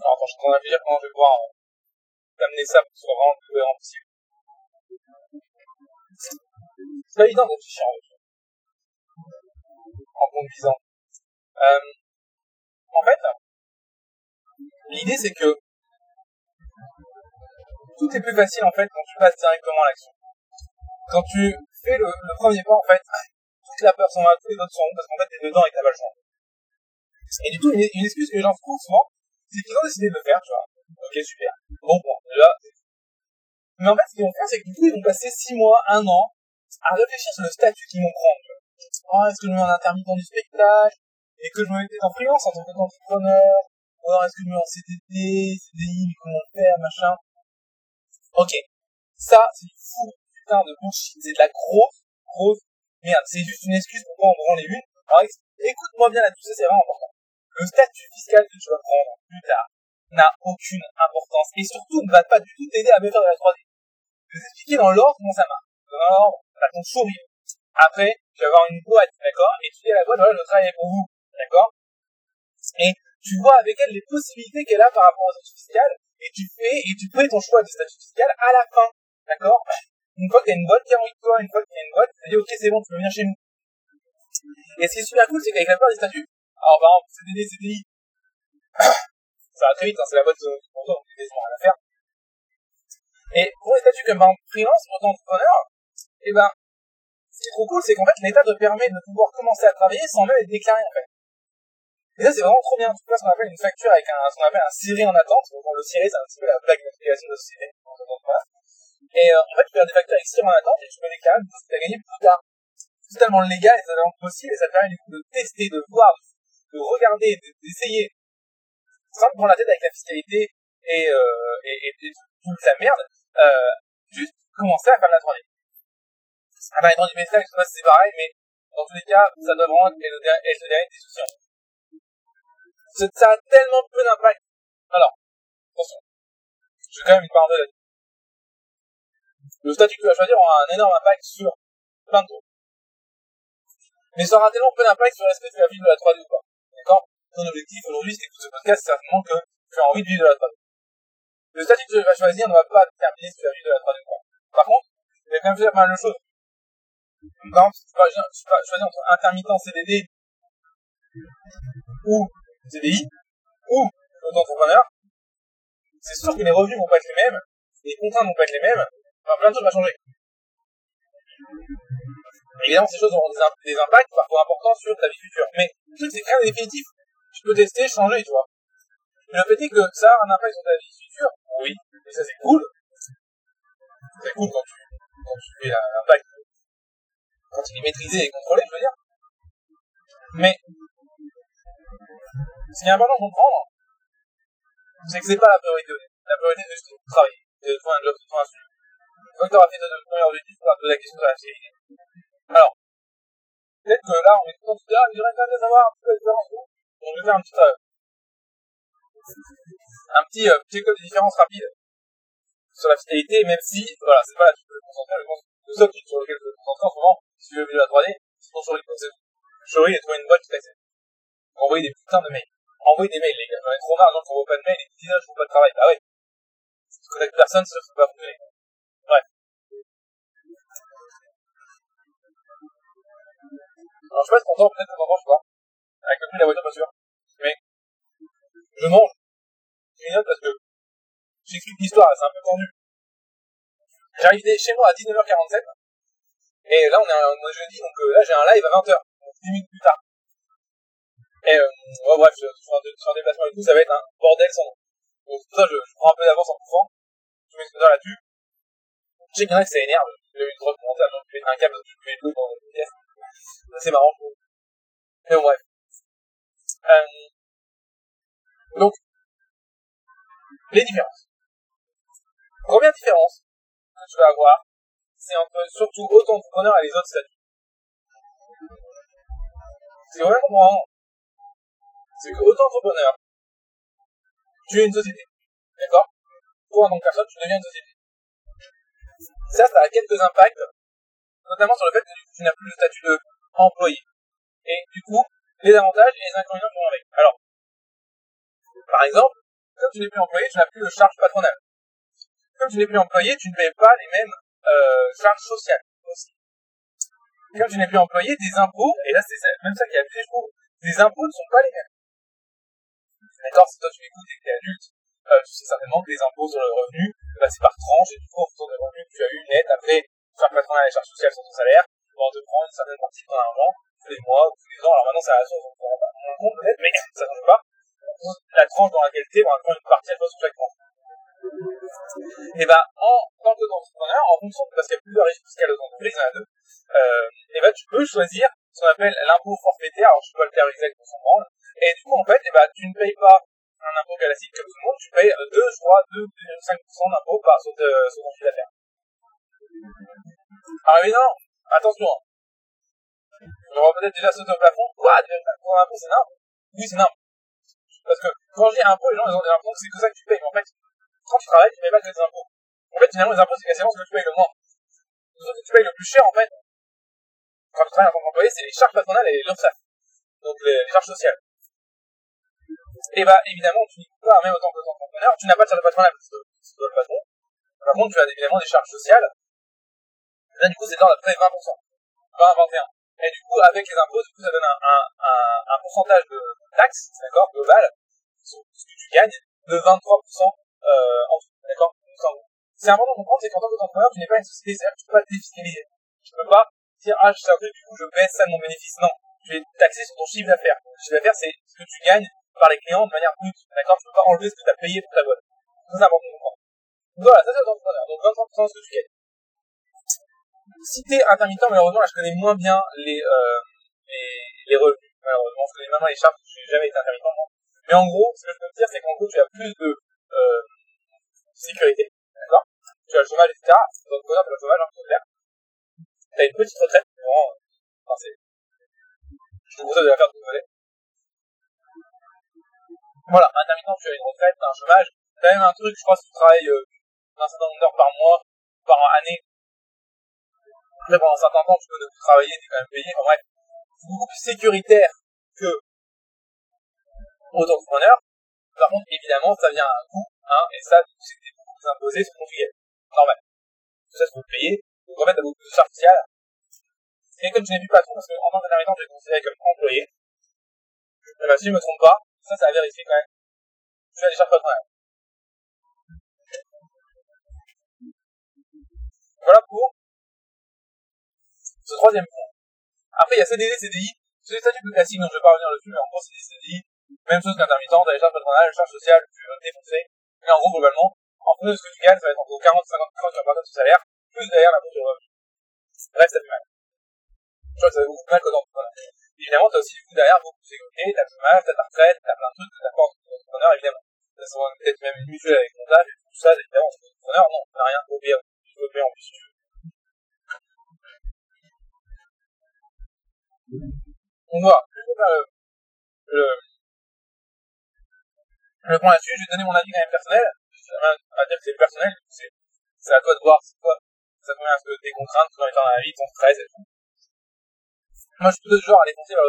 Alors attends, je suis en train comment je vais pouvoir euh, t'amener ça pour que ce soit vraiment le plus cohérent possible. C'est pas évident d'être chiant en conduisant. Euh, en fait, l'idée c'est que tout est plus facile en fait quand tu passes directement à l'action. Quand tu fais le, premier pas, en fait, toute la peur s'en va, tous les autres sont parce qu'en fait, t'es dedans et t'as pas le choix. Et du coup, une, excuse que les gens font souvent, c'est qu'ils ont décidé de le faire, tu vois. Ok, super. Bon, bon, déjà, mais en fait, ce qu'ils vont faire, c'est que du coup, ils vont passer 6 mois, 1 an, à réfléchir sur le statut qu'ils vont prendre. Oh, est-ce que je me mets en intermittent du spectacle? Et que je me mets en freelance en tant qu'entrepreneur alors est-ce que je me mets en CDD, CDI, mais comment faire, machin Ok. Ça, c'est fou putain de bullshit, c'est de la grosse, grosse merde. C'est juste une excuse pour pas en branler une. Alors écoute-moi bien là-dessus, c'est vraiment important. Le statut fiscal que tu vas prendre plus tard n'a aucune importance et surtout ne va pas du tout t'aider à mieux faire de la 3D. Je vais expliquer dans l'ordre comment ça marche. Dans l'ordre, t'as ton sourire. Après, tu vas avoir une boîte, d'accord? Et tu dis à la boîte, voilà, je travaille pour vous, d'accord? Et tu vois avec elle les possibilités qu'elle a par rapport au statut fiscal et tu fais, et tu fais ton choix de statut fiscal à la fin, d'accord? Une fois qu'il y a une boîte qui a envie de toi, une fois qu'il y a une boîte, tu dis ok c'est bon, tu peux venir chez nous. Et ce qui est super cool, c'est qu'avec la plupart des statuts, alors par exemple CDD, CDI, [COUGHS] ça va très vite, hein, c'est la boîte pour toi, donc gens rien à faire. Et pour les statuts comme par exemple freelance, auto-entrepreneur, eh ben, ce qui est trop cool, c'est qu'en fait l'État te permet de pouvoir commencer à travailler sans même être déclaré en fait. Et ça c'est vraiment trop bien. Tu peux faire ce qu'on appelle une facture avec un, ce qu'on appelle un ciré en attente. Donc le ciré c'est un petit peu la plaque d'application de la société. Et euh, en fait, tu peux faire des facteurs extrêmement en attente et tu peux tout ce que tu as gagné plus tard. C'est totalement légal et totalement possible et ça permet du coup de tester, de voir, de regarder, d'essayer, sans te prendre la tête avec la fiscalité et, euh, et, et, toute la merde, euh, juste commencer à faire de la 3D. Ah bah, dans du métral, je sais pas si c'est pareil, mais dans tous les cas, ça doit vraiment être le dernier des soucis. Ça a tellement peu d'impact. Alors, attention. Je vais quand même une parenthèse là le statut que tu vas choisir aura un énorme impact sur plein de trucs. Mais ça aura tellement peu d'impact sur est-ce que tu vas vivre de la 3D ou pas. D'accord? Ton objectif aujourd'hui, c'est que ce podcast, certainement que tu as envie de vivre de la 3D. Le statut que tu vas choisir ne va pas déterminer si tu vas vivre de la 3D ou pas. Par contre, tu vas quand même pas mal de choses. Par exemple, si tu vas choisir entre intermittent CDD ou CDI ou auto-entrepreneur, c'est sûr que les revenus vont pas être les mêmes, les contraintes vont pas être les mêmes, Enfin, plein de choses vont changer. Évidemment, ces choses auront des, impacts parfois importants sur ta vie future. Mais le truc, c'est rien de définitif. Tu peux tester, changer, tu vois. Le fait est que ça a un impact sur ta vie future, oui, et ça c'est cool. C'est cool quand tu, quand tu fais quand il est maîtrisé et contrôlé, je veux dire. Mais, ce qui est important de comprendre, c'est que c'est pas la priorité. La priorité, c'est juste de travailler, de trouver un job, de trouver un sujet. Que tu auras fait ton premier objectif, tu vas poser la question de la série. Alors, peut-être que là, on est content de dire, ah, j'aimerais quand même savoir un peu la différence. Donc, je vais faire un petit, euh, un petit, euh, petit école de différence rapide sur la fiscalité, même si, voilà, c'est pas là-dessus que je vais me concentrer. Je pense le seul truc sur lequel je vais me concentrer en ce moment, si tu veux vivre la 3D, c'est sur les il a trouvé une boîte qui t'accepte. Envoyer des putains de mails. Envoyer des mails, les gars. J'en ai trop marre, qui envoient pas de mails et qui disent, ah, je trouve pas de travail. Bah ouais. Si tu connectes personne, ça ne peut pas fonctionner. Alors, je sais pas si t'entends, peut-être que t'entends, je sais. Avec le bruit de la voiture, pas sûr. Mais, je mange. Je note parce que j'explique l'histoire, c'est un peu tendu. J'arrive chez moi à 19h47. Et là, on est, on est jeudi, donc euh, là, j'ai un live à 20h. Donc 10 minutes plus tard. Et, euh, ouais, bref, je, suis en, déplacement et tout, ça va être un bordel sans nom. Donc, pour ça, je, prends un peu d'avance en pouvant. Je mets ce là-dessus. Je sais qu'il y en a que ça énerve. J'ai eu une drogue mentale, donc mettre un câble, je mets l'eau dans le pièce. C'est marrant, je trouve. Mais bon, bref. Euh, donc, les différences. Première différence que tu vas avoir, c'est entre surtout auto-entrepreneur et les autres statuts. C'est vraiment. C'est que auto-entrepreneur, tu es une société. D'accord? Pour un nom de personne, tu deviens une société. Ça, ça a quelques impacts, notamment sur le fait que tu n'as plus le statut de employé. Et du coup, les avantages et les inconvénients qui vont avec. Alors, par exemple, comme tu n'es plus employé, tu n'as plus de charges patronales. Comme tu n'es plus employé, tu ne payes pas les mêmes euh, charges sociales aussi. Comme tu n'es plus employé, des impôts, et là c'est même ça qui est abusé, je trouve, des impôts ne sont pas les mêmes. D'accord Si toi tu écoutes et que tu es adulte, euh, tu sais certainement que les impôts sur le revenu, bah, c'est par tranche, et du coup, en fonction des revenus que tu as eu net, après, charges patronales et charges sociales sur ton salaire, on te prendre une certaine partie de ton argent, tous les mois ou tous les ans. Alors maintenant, c'est à la source, on ne rend pas compte peut-être, mais ça ne change pas. La tranche dans laquelle tu es, on va prendre une partie à toi sur chaque tranche. Et ben, en tant que entrepreneur, en fonction, parce qu'il y a plusieurs régimes fiscales aux entreprises, il y en a deux, euh, et ben, tu peux choisir ce qu'on appelle l'impôt forfaitaire, alors je sais pas le terme exact pour son branle, et du coup, en fait, et ben, tu ne payes pas un impôt classique comme tout le monde, tu payes 2, je crois, 2,5% d'impôt par sur, ton chiffre d'affaires. Alors évidemment, attention, on va peut-être déjà sauter au plafond, quoi, pour un impôt, c'est nimble Oui, c'est nimble. Parce que quand je dis impôt, les gens ils ont l'impression que c'est que ça que tu payes, mais en fait, quand tu travailles, tu payes pas que des impôts. En fait, finalement, les impôts, c'est quasiment ce que tu payes le moins. Ce que tu payes le plus cher, en fait, quand tu travailles en tant qu'employé, c'est les charges patronales et l'URSSAF. Donc, les, charges sociales. Et bah, évidemment, tu n'y pas, même autant que entrepreneur, tu n'as pas de charges patronales parce que c'est le patron. Par contre, tu as évidemment des charges sociales. Là, du coup, c'est dans à peu près 20%. 20 à 21. Et du coup, avec les impôts, du coup, ça donne un, pourcentage de taxes, d'accord, global, sur ce que tu gagnes, de 23% euh, en tout, d'accord C'est important de comprendre, c'est qu'en tant qu'entrepreneur, tu n'es pas une société, c'est-à-dire que tu peux pas défiscaliser. Tu peux pas dire, ah, je sais un truc, du coup, je baisse ça de mon bénéfice. Non. Tu es taxé sur ton chiffre d'affaires. Le chiffre d'affaires, c'est ce que tu gagnes par les clients de manière brute. D'accord? Tu peux pas enlever ce que tu as payé pour ta boîte. C'est important de comprendre. Voilà, ça c'est l'entrepreneur. Donc 23% de ce que tu gagnes. Si t'es intermittent, malheureusement, là je connais moins bien les, euh, les, revenus. Malheureusement, je connais maintenant les charges, je n'ai jamais été intermittent moi. Mais en gros, ce que je peux te dire, c'est qu'en gros, tu as plus de euh, sécurité. D'accord? Tu as le chômage, etc. Donc, tu as le chômage, hein, c'est clair. Tu as une petite retraite, vraiment, euh, enfin, c'est... Je te conseille de la faire de côté. Voilà, intermittent, tu as une retraite, tu as un chômage. Tu as même un truc, je crois, si tu travailles euh, un certain nombre d'heures par mois, par année. Après, pendant un certain temps, tu peux ne plus travailler, tu es quand même payé. Enfin bref, c'est beaucoup plus sécuritaire que auto-entrepreneur. Par contre, évidemment, ça vient à un coût, hein, et ça, c'était beaucoup plus imposé sur ton filière. Normal. Tout ça, c'est pour le payer. En t'as beaucoup plus de charges sociales. Et comme je n'ai plus pas trop, parce qu'en tant qu'intermittent, je vais considéré comme employé, eh ben, si je me trompe pas, ça, ça a vérifié quand même. Tu as des charges patronales. Voilà pour ce troisième point. Après, il y a CDD, CDI. C'est des statuts plus classiques, donc je vais pas revenir dessus, mais en gros, des CDI. Même chose qu'intermittent, t'as les charges patronales, les charges sociales, tu veux défoncer. Mais en gros, globalement, en fonction de ce que tu gagnes, ça va être entre 40 et 50 qui vont partir de ton salaire, plus derrière la sur revenu. Bref, ça fait mal. Je crois que ça fait beaucoup plus mal que d'entrepreneur. Évidemment, t'as aussi du coup derrière beaucoup de sécurité, t'as le chômage, t'as ta retraite, t'as plein de trucs que t'as pas en tant qu'entrepreneur, évidemment. T'as souvent peut-être même une mutuelle avec montage et tout ça, évidemment, en tant qu'entrepreneur, non, t'as rien, faut payer, tu peux payer en plus si tu veux. Donc voilà, je vais faire le, le, le point là-dessus, je vais donner mon avis quand même personnel. À dire que c'est personnel, c'est, à toi de voir, c'est quoi, ça te convient tes contraintes, tout dans la vie, ton stress et tout. Moi, je suis plutôt du genre à défoncer vers.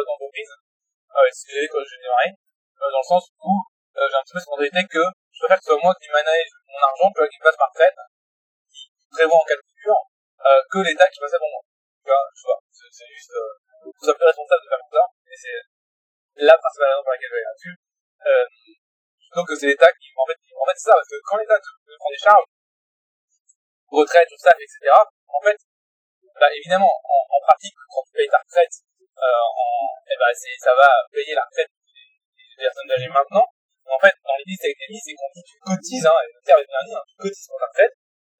Ah ouais, c'est ce que j'ai quand j'ai démarré. Euh, dans le sens où, euh, j'ai un petit peu cette mentalité que je préfère que ce soit moi qui manage mon argent, que qui passe ma retraite, qui prévoit en cas de coupure, euh, que l'État qui passe pour moi. Tu vois, je vois, c'est, juste, euh, vous sois plus responsable de faire comme ça. Et c'est la principale raison pour laquelle je vais là-dessus. Euh, que c'est l'État qui, en fait, en fait, c'est ça, parce que quand l'État te, te prend des charges, retraite, tout ça, etc., en fait, bah, évidemment, en, en pratique, quand tu payes ta retraite, euh, en, eh ben, ça va payer la retraite des, des personnes âgées maintenant. Mais en fait, dans l'idée, c'est que c'est qu'on dit tu cotises, hein, le terme est bien dit, hein, tu cotises pour ta retraite.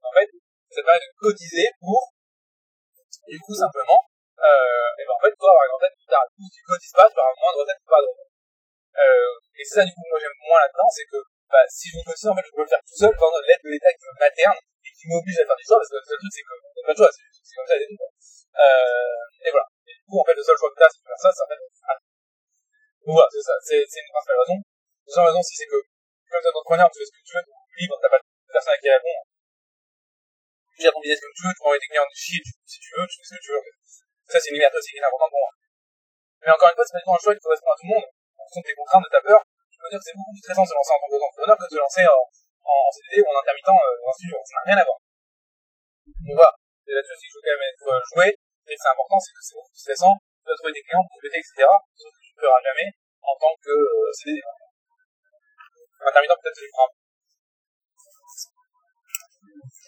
En fait, ça permet de cotiser pour, du coup, simplement, euh, et ben, en fait, toi, avoir une plus tard. Du coup, tu cotises pas, tu auras moins de retraite pas de retraite. Euh, et c'est ça, du coup, moi, j'aime moins là-dedans, c'est que, bah, si je veux cotiser, en fait, je peux le faire tout seul, dans l'aide de l'État qui me materne, qui m'oblige à faire du sport, parce que le truc, c'est que, c'est pas de choix, c'est, comme ça, des trucs, Euh, et voilà. Et du coup, en fait, le seul choix que t'as, c'est de faire ça, c'est en fait. Donc voilà, c'est ça, c'est, une principale raison. Deuxième raison, si c'est que, comme t'es entrepreneur, tu fais ce que tu veux, tu es libre, t'as pas de personne à qui répondre. Tu gères ton business comme tu veux, tu envoyer tes clients de chier si tu veux, tu fais ce que tu veux. Ça, c'est une liberté aussi qui est importante pour moi. Mais encore une fois, c'est pas du tout un choix qui correspond à tout le monde. En fonction de tes contraintes, de ta peur, je peux dire que c'est beaucoup plus stressant de se lancer en tant qu'entrepreneur que de se lancer en, en CDD ou en intermittent euh, studio. Ça n'a rien à voir. Donc voilà. Et là-dessus aussi, je veux quand même être euh, joué. Et c'est important, c'est que c'est beaucoup plus stressant. Tu dois trouver des clients pour péter, etc. Sauf que tu ne feras jamais en tant que euh, CDD. Intermittent, peut-être, tu le feras.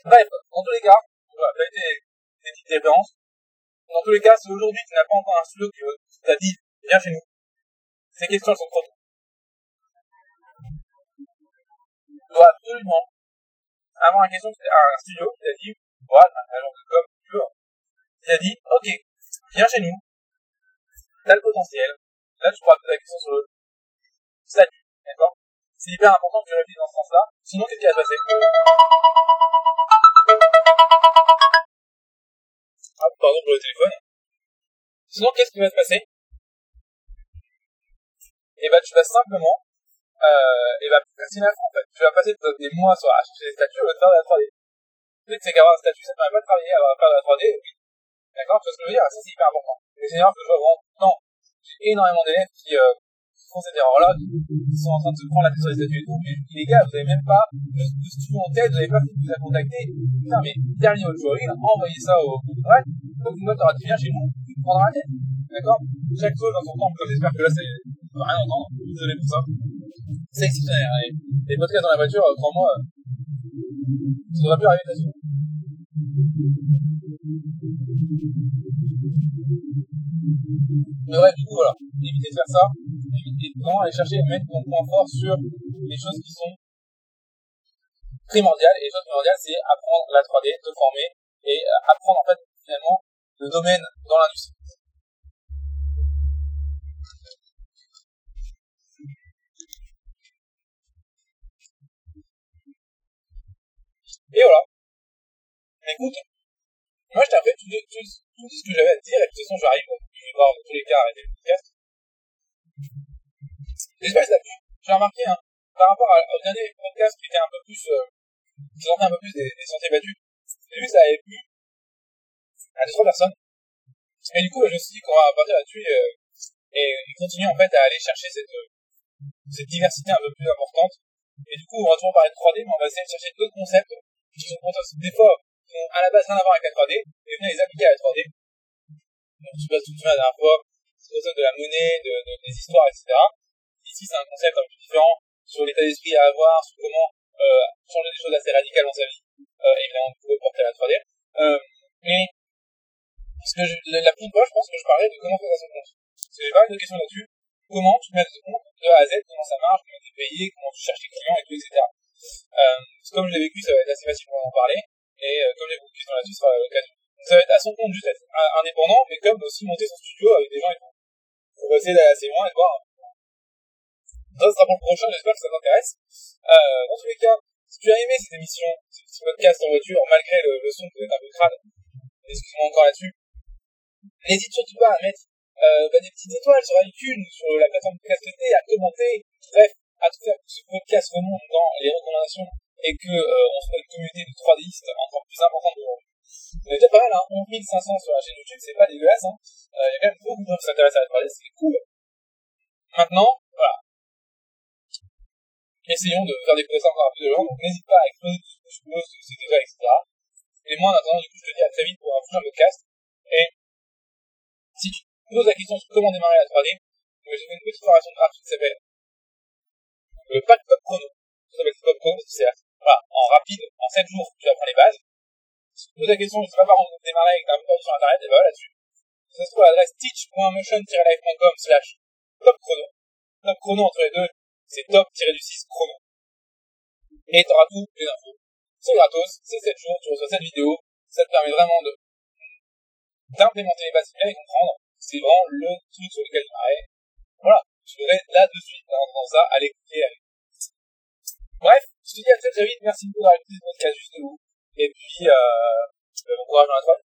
Bref, dans tous les cas, voilà, a été des petites références. Dans tous les cas, si aujourd'hui tu n'as pas encore un studio qui t'a dit, viens chez nous, ces questions sont trop tôt. Dois absolument avoir une question, un studio qui t'a dit, voilà, un agent de com, veux, qui dit, ok, viens chez nous, t'as le potentiel, là tu pourras poser la question sur le statut, d'accord? C'est hyper important que tu réfléchisses dans ce sens-là, sinon qu'est-ce qui va se passer? Ah, pardon pour le téléphone. Sinon, qu'est-ce qui va se passer? Et ben, tu vas simplement, euh, et ben, procrastiner en fait. Tu vas passer des mois sur, à chercher des statuts au lieu de la 3D. Tu sais que c'est qu'avoir un statut, ça permet pas de travailler à faire de la 3D, oui. D'accord Tu vois ce que je veux dire c'est hyper important. Les seniors que je vois vraiment temps, j'ai énormément d'élèves qui, euh, font cette erreur-là, qui sont en train de se prendre la tête sur les statuts et tout, mais les gars, vous avez même pas le studio en tête, vous avez pas de vous a contacté. Putain, mais dernier jour, envoyez ça au ouais, donc une fois, t'auras viens chez nous, tu te prendras la. D'accord? Chaque chose dans son temps, j'espère que là, c'est, on va rien entendre, désolé pour ça. C'est exceptionnel, les, les podcasts dans la voiture, euh, crois-moi, euh, ça devrait plus arriver de toute façon. Mais ouais, du coup, voilà. Évitez de faire ça. Évitez de vraiment aller chercher et mettre ton point fort sur les choses qui sont primordiales. Et les choses primordiales, c'est apprendre la 3D, te former et euh, apprendre en fait finalement le domaine dans l'industrie. Et voilà. Écoute, moi je t'ai fait tout, ce que j'avais à te dire, et de toute façon j'arrive, je vais voir dans tous les cas arrêter le podcast. J'espère que ça t'a plu. J'ai remarqué, hein, par rapport à, au dernier podcast qui était un peu plus, euh, qui un peu plus des, des sentiers battus, j'ai vu que ça avait plu à deux, trois personnes. Et du coup, je me suis dit qu'on va partir là-dessus euh, et, et continuer en fait à aller chercher cette, euh, cette diversité un peu plus importante. Et du coup, on va toujours parler de 3D, mais on va essayer de chercher d'autres concepts qui sont des fois ont à la base rien à voir avec la 3D, et venir les appliquer à la 3D. Donc, je sais tu te souviens la dernière fois, c'est de la monnaie, de, de, des histoires, etc. Ici, c'est un concept un peu différent sur l'état d'esprit à avoir, sur comment euh, changer des choses assez radicales dans sa vie. Euh, évidemment, vous pouvez porter à la 3D. Euh, mais, la, première fois, je pense que je parlais de comment faire à son compte. Parce que j'ai pas mal de questions là-dessus. Comment tu mets à son compte de A à Z, comment ça marche, comment tu es payé, comment tu cherches tes clients et tout, etc. Euh, comme je l'ai vécu, ça va être assez facile pour en parler. Et euh, comme j'ai beaucoup de questions là-dessus, sera l'occasion. Donc ça va être à son compte, juste être indépendant, mais comme aussi monter son studio avec des gens et tout. Pour essayer d'aller assez loin et voir. Ça, ce sera pour le prochain, j'espère que ça t'intéresse. Euh, dans tous les cas, si tu as aimé cette émission, ce petit podcast en voiture, malgré le, le son peut être un peu crade, excuse-moi encore là-dessus, n'hésite surtout pas à mettre euh, bah, des petites étoiles sur iTunes, sur la plateforme podcast à commenter, bref, à tout faire pour que ce podcast remonte dans les recommandations et que euh, on soit une communauté de 3Distes encore plus importante d'aujourd'hui. On est déjà pas mal, hein, 11 500 sur la chaîne YouTube, c'est pas dégueulasse, hein. Il euh, y a quand même beaucoup de gens qui s'intéressent à la 3D, c'est cool. Maintenant, voilà. Essayons de faire découvrir ça encore à plus de gens, donc n'hésite pas à exploser tout ce que je pose, c'est déjà, etc. Et moi, en attendant, du coup, je te dis à très vite pour un prochain podcast. Et si tu pose la question sur comment démarrer la 3D, donc j'ai fait une petite formation graphique qui s'appelle le pack Pop Chrono. Ça s'appelle Pop Chrono, c'est voilà, en rapide, en 7 jours, tu apprends les bases. Si tu poses la question, je sais pas par où démarrer avec un peu sur internet, et voilà là-dessus. Ça se trouve à l'adresse teach.motion-live.com slash top chrono. Entre les deux, c'est top-du-6 chrono. Et tu auras toutes les infos. C'est gratos, c'est 7 jours, tu reçois cette vidéo, ça te permet vraiment de d'implémenter les bases et comprendre. C'est vraiment le truc sur lequel démarrer. Voilà, je voudrais là de suite dans, ça, à l'écouter. Bref, je te dis à très très vite, merci beaucoup d'avoir écouté ce podcast de vous. Et puis, euh, bon courage dans la toile.